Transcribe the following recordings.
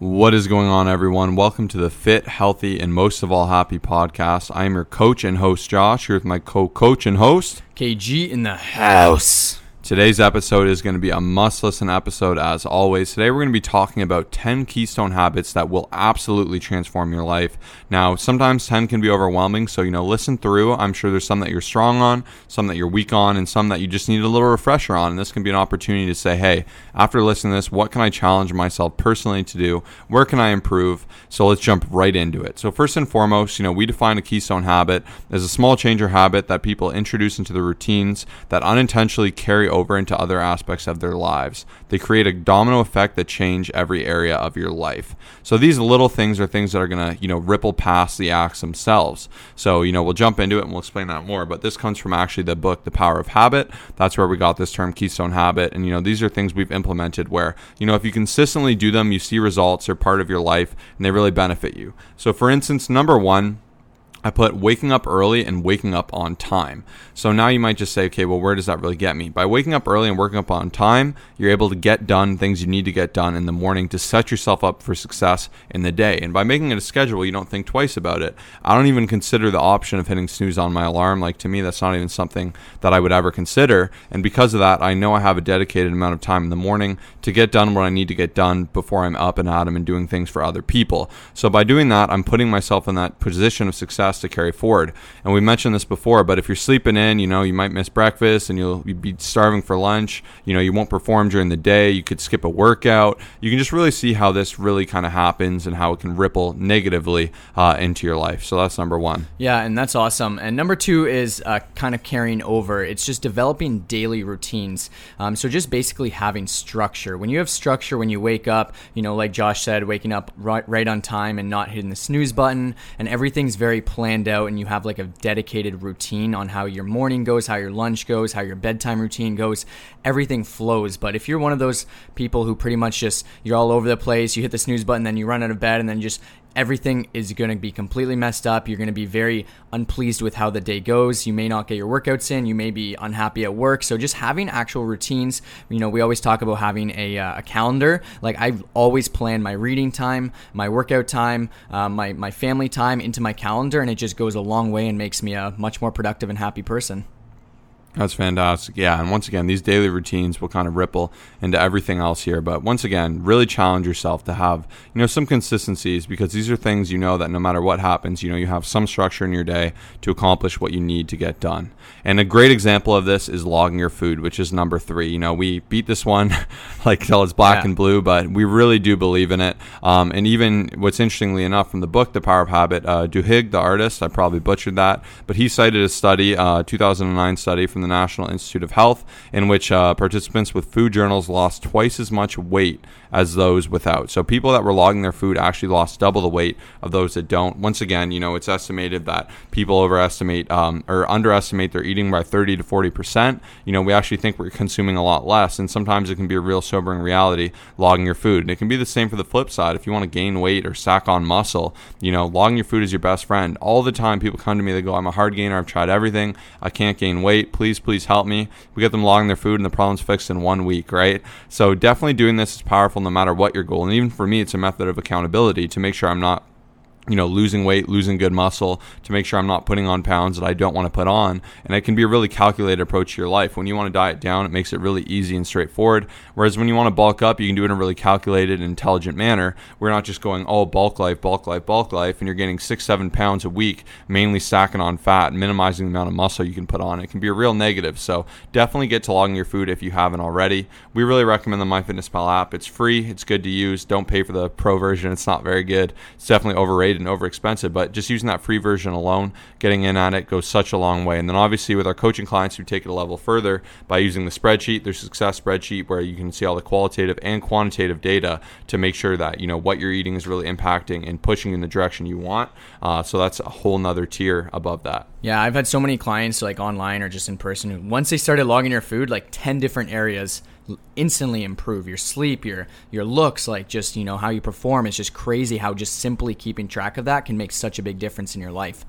What is going on, everyone? Welcome to the Fit, Healthy, and Most of All Happy podcast. I am your coach and host, Josh, here with my co coach and host, KG in the house. Today's episode is going to be a must listen episode as always. Today we're going to be talking about 10 keystone habits that will absolutely transform your life. Now, sometimes 10 can be overwhelming, so you know, listen through. I'm sure there's some that you're strong on, some that you're weak on, and some that you just need a little refresher on. And this can be an opportunity to say, hey, after listening to this, what can I challenge myself personally to do? Where can I improve? So let's jump right into it. So, first and foremost, you know, we define a keystone habit as a small change or habit that people introduce into the routines that unintentionally carry over over into other aspects of their lives. They create a domino effect that change every area of your life. So these little things are things that are going to, you know, ripple past the acts themselves. So, you know, we'll jump into it and we'll explain that more, but this comes from actually the book The Power of Habit. That's where we got this term keystone habit and you know, these are things we've implemented where, you know, if you consistently do them, you see results, they're part of your life and they really benefit you. So for instance, number 1, I put waking up early and waking up on time. So now you might just say, okay, well, where does that really get me? By waking up early and working up on time, you're able to get done things you need to get done in the morning to set yourself up for success in the day. And by making it a schedule, you don't think twice about it. I don't even consider the option of hitting snooze on my alarm. Like to me, that's not even something that I would ever consider. And because of that, I know I have a dedicated amount of time in the morning to get done what I need to get done before I'm up and at 'em and doing things for other people. So by doing that, I'm putting myself in that position of success to carry forward. And we mentioned this before, but if you're sleeping in, you know, you might miss breakfast and you'll be starving for lunch. You know, you won't perform during the day. You could skip a workout. You can just really see how this really kind of happens and how it can ripple negatively uh, into your life. So that's number one. Yeah, and that's awesome. And number two is uh, kind of carrying over. It's just developing daily routines. Um, so just basically having structure. When you have structure, when you wake up, you know, like Josh said, waking up right, right on time and not hitting the snooze button, and everything's very planned planned out and you have like a dedicated routine on how your morning goes, how your lunch goes, how your bedtime routine goes, everything flows. But if you're one of those people who pretty much just you're all over the place, you hit the snooze button, then you run out of bed, and then just everything is going to be completely messed up. You're going to be very unpleased with how the day goes. You may not get your workouts in. You may be unhappy at work. So just having actual routines. You know, we always talk about having a, uh, a calendar. Like I always plan my reading time, my workout time, uh, my my family time into my calendar, and it just goes a long way and makes me a much more productive and happy person. That's fantastic. Yeah. And once again, these daily routines will kind of ripple into everything else here. But once again, really challenge yourself to have, you know, some consistencies because these are things you know that no matter what happens, you know, you have some structure in your day to accomplish what you need to get done. And a great example of this is logging your food, which is number three. You know, we beat this one like till it's black yeah. and blue, but we really do believe in it. Um, and even what's interestingly enough from the book, The Power of Habit, uh, Duhigg, the artist, I probably butchered that, but he cited a study, uh, 2009 study from from the National Institute of Health, in which uh, participants with food journals lost twice as much weight as those without. So people that were logging their food actually lost double the weight of those that don't. Once again, you know, it's estimated that people overestimate um, or underestimate their eating by 30 to 40 percent. You know, we actually think we're consuming a lot less, and sometimes it can be a real sobering reality logging your food. And it can be the same for the flip side. If you want to gain weight or sack on muscle, you know, logging your food is your best friend. All the time, people come to me, they go, "I'm a hard gainer. I've tried everything. I can't gain weight. Please." Please, please help me. We get them logging their food and the problem's fixed in one week, right? So definitely doing this is powerful no matter what your goal. And even for me, it's a method of accountability to make sure I'm not you know, losing weight, losing good muscle to make sure I'm not putting on pounds that I don't want to put on. And it can be a really calculated approach to your life. When you want to diet down, it makes it really easy and straightforward. Whereas when you want to bulk up, you can do it in a really calculated and intelligent manner. We're not just going, oh, bulk life, bulk life, bulk life, and you're getting six, seven pounds a week, mainly stacking on fat, minimizing the amount of muscle you can put on. It can be a real negative. So definitely get to logging your food if you haven't already. We really recommend the MyFitnessPal app. It's free, it's good to use. Don't pay for the pro version, it's not very good. It's definitely overrated and over expensive, but just using that free version alone, getting in on it goes such a long way. And then obviously with our coaching clients, we take it a level further by using the spreadsheet, their success spreadsheet, where you can see all the qualitative and quantitative data to make sure that you know what you're eating is really impacting and pushing in the direction you want. Uh, so that's a whole nother tier above that. Yeah, I've had so many clients like online or just in person who once they started logging your food, like ten different areas instantly improve your sleep, your your looks, like just you know how you perform. It's just crazy how just simply keeping track of that can make such a big difference in your life.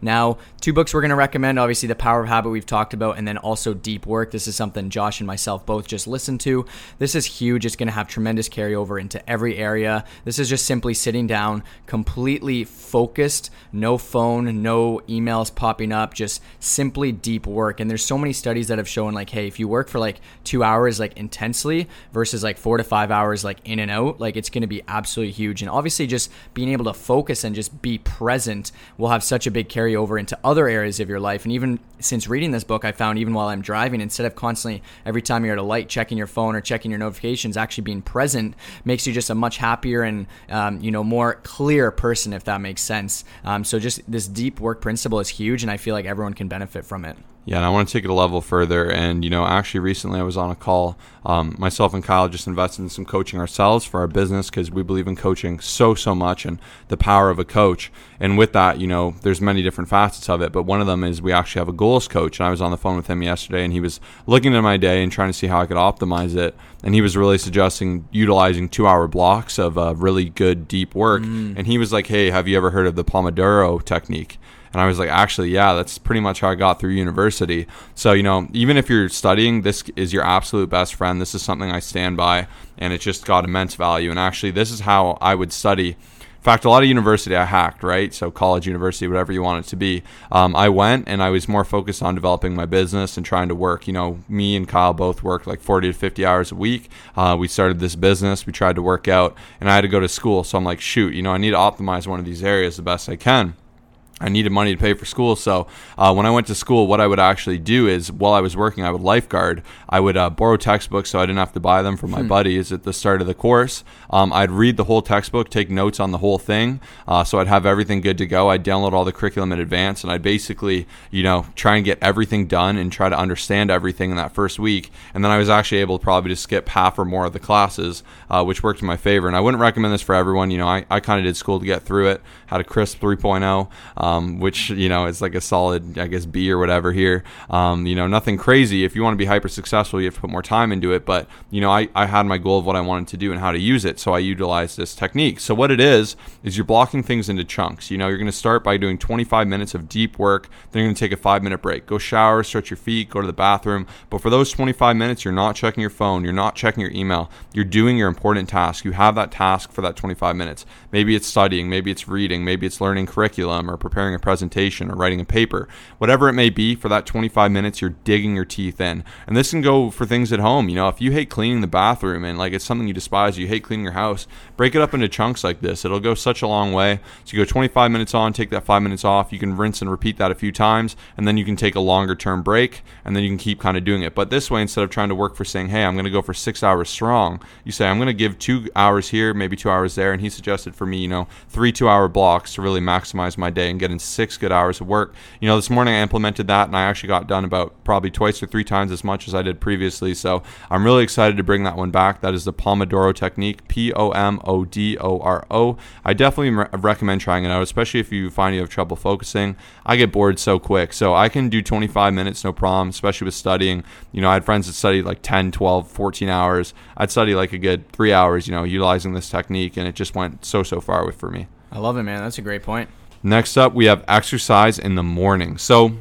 Now, two books we're going to recommend obviously, The Power of Habit, we've talked about, and then also Deep Work. This is something Josh and myself both just listened to. This is huge. It's going to have tremendous carryover into every area. This is just simply sitting down, completely focused, no phone, no emails popping up, just simply deep work. And there's so many studies that have shown, like, hey, if you work for like two hours, like intensely versus like four to five hours, like in and out, like it's going to be absolutely huge. And obviously, just being able to focus and just be present will have such a big carryover into other areas of your life. And even since reading this book, I found even while I'm driving, instead of constantly every time you're at a light checking your phone or checking your notifications, actually being present makes you just a much happier and um, you know more clear person, if that makes sense. Um, so just this deep work principle is huge, and I feel like everyone can benefit from it. Yeah, and I want to take it a level further. And, you know, actually, recently I was on a call. Um, myself and Kyle just invested in some coaching ourselves for our business because we believe in coaching so, so much and the power of a coach. And with that, you know, there's many different facets of it. But one of them is we actually have a goals coach. And I was on the phone with him yesterday and he was looking at my day and trying to see how I could optimize it. And he was really suggesting utilizing two hour blocks of uh, really good, deep work. Mm. And he was like, hey, have you ever heard of the Pomodoro technique? And I was like, actually, yeah, that's pretty much how I got through university. So, you know, even if you're studying, this is your absolute best friend. This is something I stand by, and it just got immense value. And actually, this is how I would study. In fact, a lot of university I hacked, right? So, college, university, whatever you want it to be. Um, I went and I was more focused on developing my business and trying to work. You know, me and Kyle both worked like 40 to 50 hours a week. Uh, we started this business, we tried to work out, and I had to go to school. So, I'm like, shoot, you know, I need to optimize one of these areas the best I can. I needed money to pay for school. So uh, when I went to school, what I would actually do is while I was working, I would lifeguard. I would uh, borrow textbooks so I didn't have to buy them from my hmm. buddies at the start of the course. Um, I'd read the whole textbook, take notes on the whole thing. Uh, so I'd have everything good to go. I'd download all the curriculum in advance and I'd basically, you know, try and get everything done and try to understand everything in that first week. And then I was actually able to probably to skip half or more of the classes, uh, which worked in my favor. And I wouldn't recommend this for everyone. You know, I, I kind of did school to get through it, had a crisp 3.0 um, which you know is like a solid, I guess, B or whatever here. Um, you know, nothing crazy. If you want to be hyper successful, you have to put more time into it. But you know, I, I had my goal of what I wanted to do and how to use it, so I utilized this technique. So what it is is you're blocking things into chunks. You know, you're going to start by doing 25 minutes of deep work. Then you're going to take a five minute break. Go shower, stretch your feet, go to the bathroom. But for those 25 minutes, you're not checking your phone. You're not checking your email. You're doing your important task. You have that task for that 25 minutes. Maybe it's studying. Maybe it's reading. Maybe it's learning curriculum or preparing a presentation presentation or writing a paper, whatever it may be, for that 25 minutes, you're digging your teeth in. And this can go for things at home. You know, if you hate cleaning the bathroom and like it's something you despise, you hate cleaning your house, break it up into chunks like this. It'll go such a long way. So you go 25 minutes on, take that five minutes off. You can rinse and repeat that a few times, and then you can take a longer term break, and then you can keep kind of doing it. But this way, instead of trying to work for saying, hey, I'm going to go for six hours strong, you say, I'm going to give two hours here, maybe two hours there. And he suggested for me, you know, three two hour blocks to really maximize my day and get in six good hours of work. You know, this morning I implemented that and I actually got done about probably twice or three times as much as I did previously. So I'm really excited to bring that one back. That is the Pomodoro technique, P O M O D O R O. I definitely re- recommend trying it out, especially if you find you have trouble focusing. I get bored so quick. So I can do 25 minutes, no problem, especially with studying. You know, I had friends that studied like 10, 12, 14 hours. I'd study like a good three hours, you know, utilizing this technique, and it just went so, so far with for me. I love it, man. That's a great point. Next up, we have exercise in the morning. So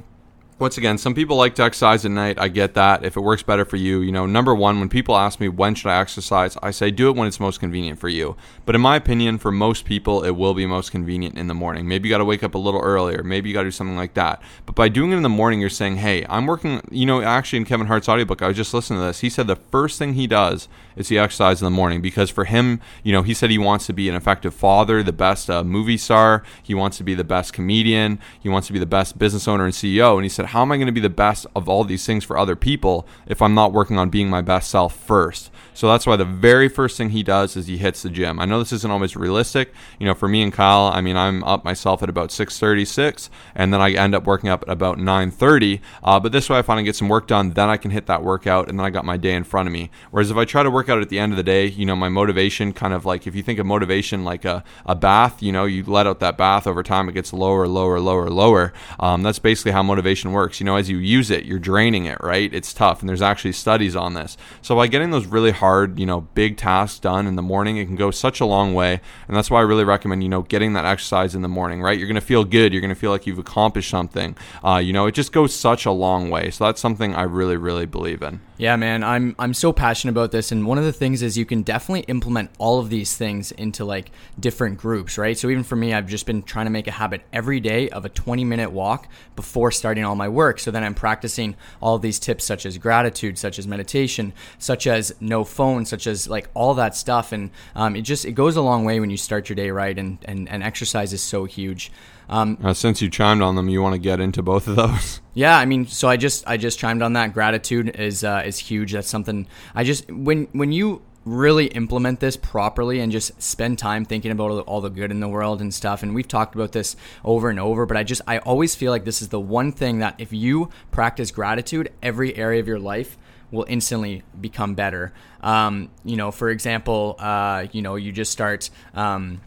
once again, some people like to exercise at night. I get that. If it works better for you, you know, number one, when people ask me when should I exercise, I say do it when it's most convenient for you. But in my opinion, for most people, it will be most convenient in the morning. Maybe you got to wake up a little earlier. Maybe you got to do something like that. But by doing it in the morning, you're saying, hey, I'm working. You know, actually, in Kevin Hart's audiobook, I was just listening to this. He said the first thing he does is he exercises in the morning because for him, you know, he said he wants to be an effective father, the best uh, movie star. He wants to be the best comedian. He wants to be the best business owner and CEO. And he said, how am I going to be the best? of all these things for other people if I'm not working on being my best self first. So that's why the very first thing he does is he hits the gym. I know this isn't always realistic. You know, for me and Kyle, I mean, I'm up myself at about 6:36, and then I end up working up at about 9:30. Uh, but this way, I finally get some work done. Then I can hit that workout, and then I got my day in front of me. Whereas if I try to work out at the end of the day, you know, my motivation kind of like if you think of motivation like a, a bath, you know, you let out that bath over time, it gets lower, lower, lower, lower. Um, that's basically how motivation works. You know, as you use it, you're draining it, right? It's tough, and there's actually studies on this. So by getting those really hard, you know, big tasks done in the morning, it can go such a long way, and that's why I really recommend you know getting that exercise in the morning, right? You're gonna feel good. You're gonna feel like you've accomplished something. Uh, you know, it just goes such a long way. So that's something I really, really believe in. Yeah, man, I'm I'm so passionate about this, and one of the things is you can definitely implement all of these things into like different groups, right? So even for me, I've just been trying to make a habit every day of a 20 minute walk before starting all my work. So then I'm practicing all these tips, such as gratitude, such as meditation, such as no phone, such as like all that stuff, and um, it just it goes a long way when you start your day right, and and, and exercise is so huge. Um, uh, since you chimed on them, you want to get into both of those? Yeah, I mean, so I just I just chimed on that. Gratitude is uh, is huge. That's something I just when when you really implement this properly and just spend time thinking about all the good in the world and stuff. And we've talked about this over and over but i just i always feel like this is the one thing that if you practice gratitude every area of your life will instantly become better. Um, you know for example uh, you know you just start um,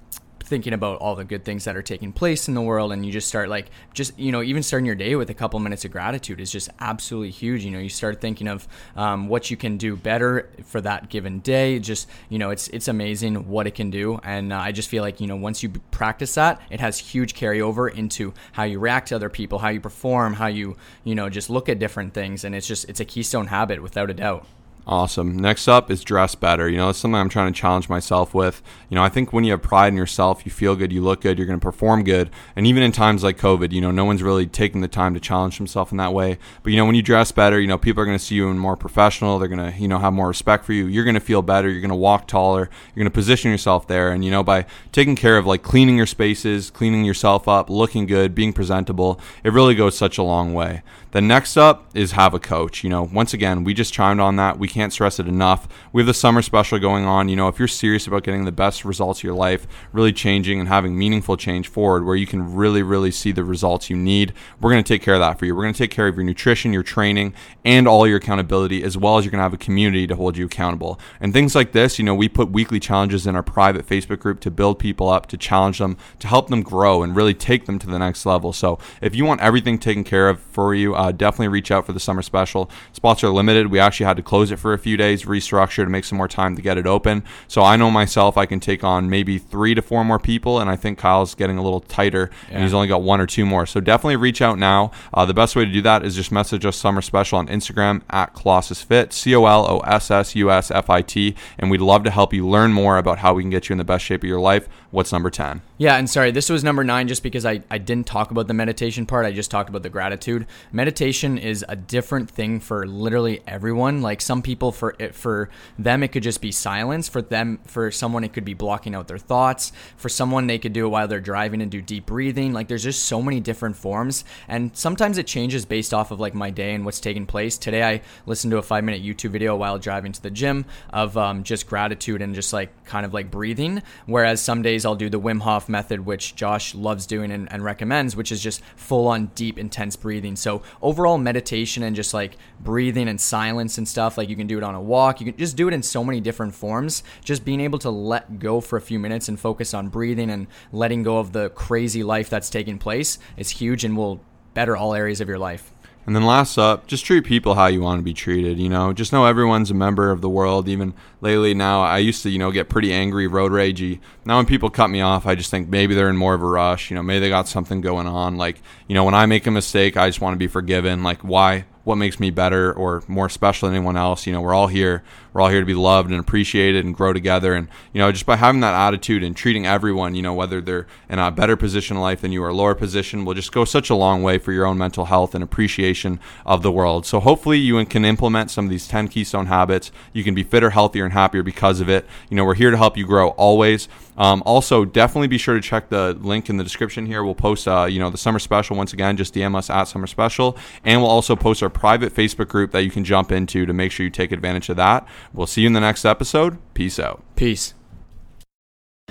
thinking about all the good things that are taking place in the world and you just start like just you know even starting your day with a couple minutes of gratitude is just absolutely huge. You know you start thinking of um, what you can do better for that given day. Just you know it's it's amazing what it can do. And uh, i just feel like you know once you practice that it has huge carryover into how you react to other people how you perform how you you know just look at different things. And it's just it's a keystone habit without a doubt Awesome. Next up is dress better. You know, it's something I'm trying to challenge myself with. You know, I think when you have pride in yourself, you feel good, you look good, you're going to perform good. And even in times like COVID, you know, no one's really taking the time to challenge himself in that way. But, you know, when you dress better, you know, people are going to see you in more professional. They're going to, you know, have more respect for you. You're going to feel better. You're going to walk taller. You're going to position yourself there. And, you know, by taking care of like cleaning your spaces, cleaning yourself up, looking good, being presentable, it really goes such a long way. The next up is have a coach. You know, once again, we just chimed on that. We can't stress it enough. We have the summer special going on. You know, if you're serious about getting the best results of your life, really changing and having meaningful change forward where you can really, really see the results you need, we're going to take care of that for you. We're going to take care of your nutrition, your training, and all your accountability, as well as you're going to have a community to hold you accountable. And things like this, you know, we put weekly challenges in our private Facebook group to build people up, to challenge them, to help them grow and really take them to the next level. So if you want everything taken care of for you, uh, definitely reach out for the summer special. Spots are limited. We actually had to close it for a few days, restructure to make some more time to get it open. So I know myself, I can take on maybe three to four more people, and I think Kyle's getting a little tighter, yeah. and he's only got one or two more. So definitely reach out now. Uh, the best way to do that is just message us summer special on Instagram at Colossus Fit, C O L O S S U S F I T, and we'd love to help you learn more about how we can get you in the best shape of your life. What's number 10? Yeah, and sorry, this was number nine just because I, I didn't talk about the meditation part. I just talked about the gratitude. Meditation is a different thing for literally everyone. Like some people, for it, for them, it could just be silence. For them, for someone, it could be blocking out their thoughts. For someone, they could do it while they're driving and do deep breathing. Like there's just so many different forms, and sometimes it changes based off of like my day and what's taking place. Today, I listened to a five minute YouTube video while driving to the gym of um, just gratitude and just like kind of like breathing. Whereas some days I'll do the Wim Hof method, which Josh loves doing and, and recommends, which is just full on deep, intense breathing. So, overall meditation and just like breathing and silence and stuff, like you can do it on a walk. You can just do it in so many different forms. Just being able to let go for a few minutes and focus on breathing and letting go of the crazy life that's taking place is huge and will better all areas of your life. And then last up, just treat people how you want to be treated. You know, just know everyone's a member of the world. Even lately now, I used to, you know, get pretty angry, road ragey. Now when people cut me off, I just think maybe they're in more of a rush. You know, maybe they got something going on. Like, you know, when I make a mistake, I just want to be forgiven. Like, why? What makes me better or more special than anyone else. You know, we're all here. We're all here to be loved and appreciated and grow together. And you know, just by having that attitude and treating everyone, you know, whether they're in a better position in life than you or a lower position, will just go such a long way for your own mental health and appreciation of the world. So hopefully, you can implement some of these ten keystone habits. You can be fitter, healthier, and happier because of it. You know, we're here to help you grow always. Um, also, definitely be sure to check the link in the description here. We'll post, uh, you know, the summer special once again. Just DM us at summer special, and we'll also post our private Facebook group that you can jump into to make sure you take advantage of that. We'll see you in the next episode. Peace out. Peace.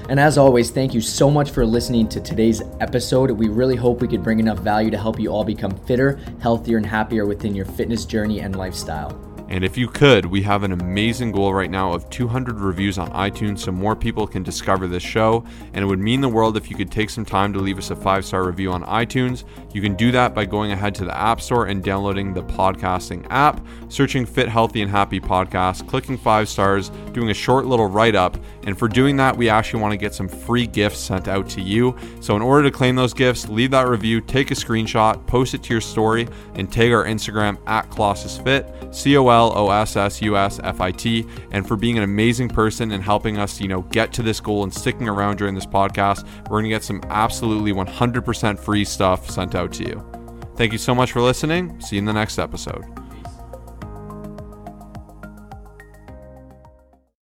And as always, thank you so much for listening to today's episode. We really hope we could bring enough value to help you all become fitter, healthier, and happier within your fitness journey and lifestyle. And if you could, we have an amazing goal right now of 200 reviews on iTunes so more people can discover this show. And it would mean the world if you could take some time to leave us a five star review on iTunes. You can do that by going ahead to the App Store and downloading the podcasting app, searching Fit, Healthy, and Happy Podcast, clicking five stars, doing a short little write up. And for doing that, we actually want to get some free gifts sent out to you. So, in order to claim those gifts, leave that review, take a screenshot, post it to your story, and tag our Instagram at Colossus Fit, C O L O S S U S F I T, and for being an amazing person and helping us, you know, get to this goal and sticking around during this podcast. We're going to get some absolutely 100% free stuff sent out to you. Thank you so much for listening. See you in the next episode.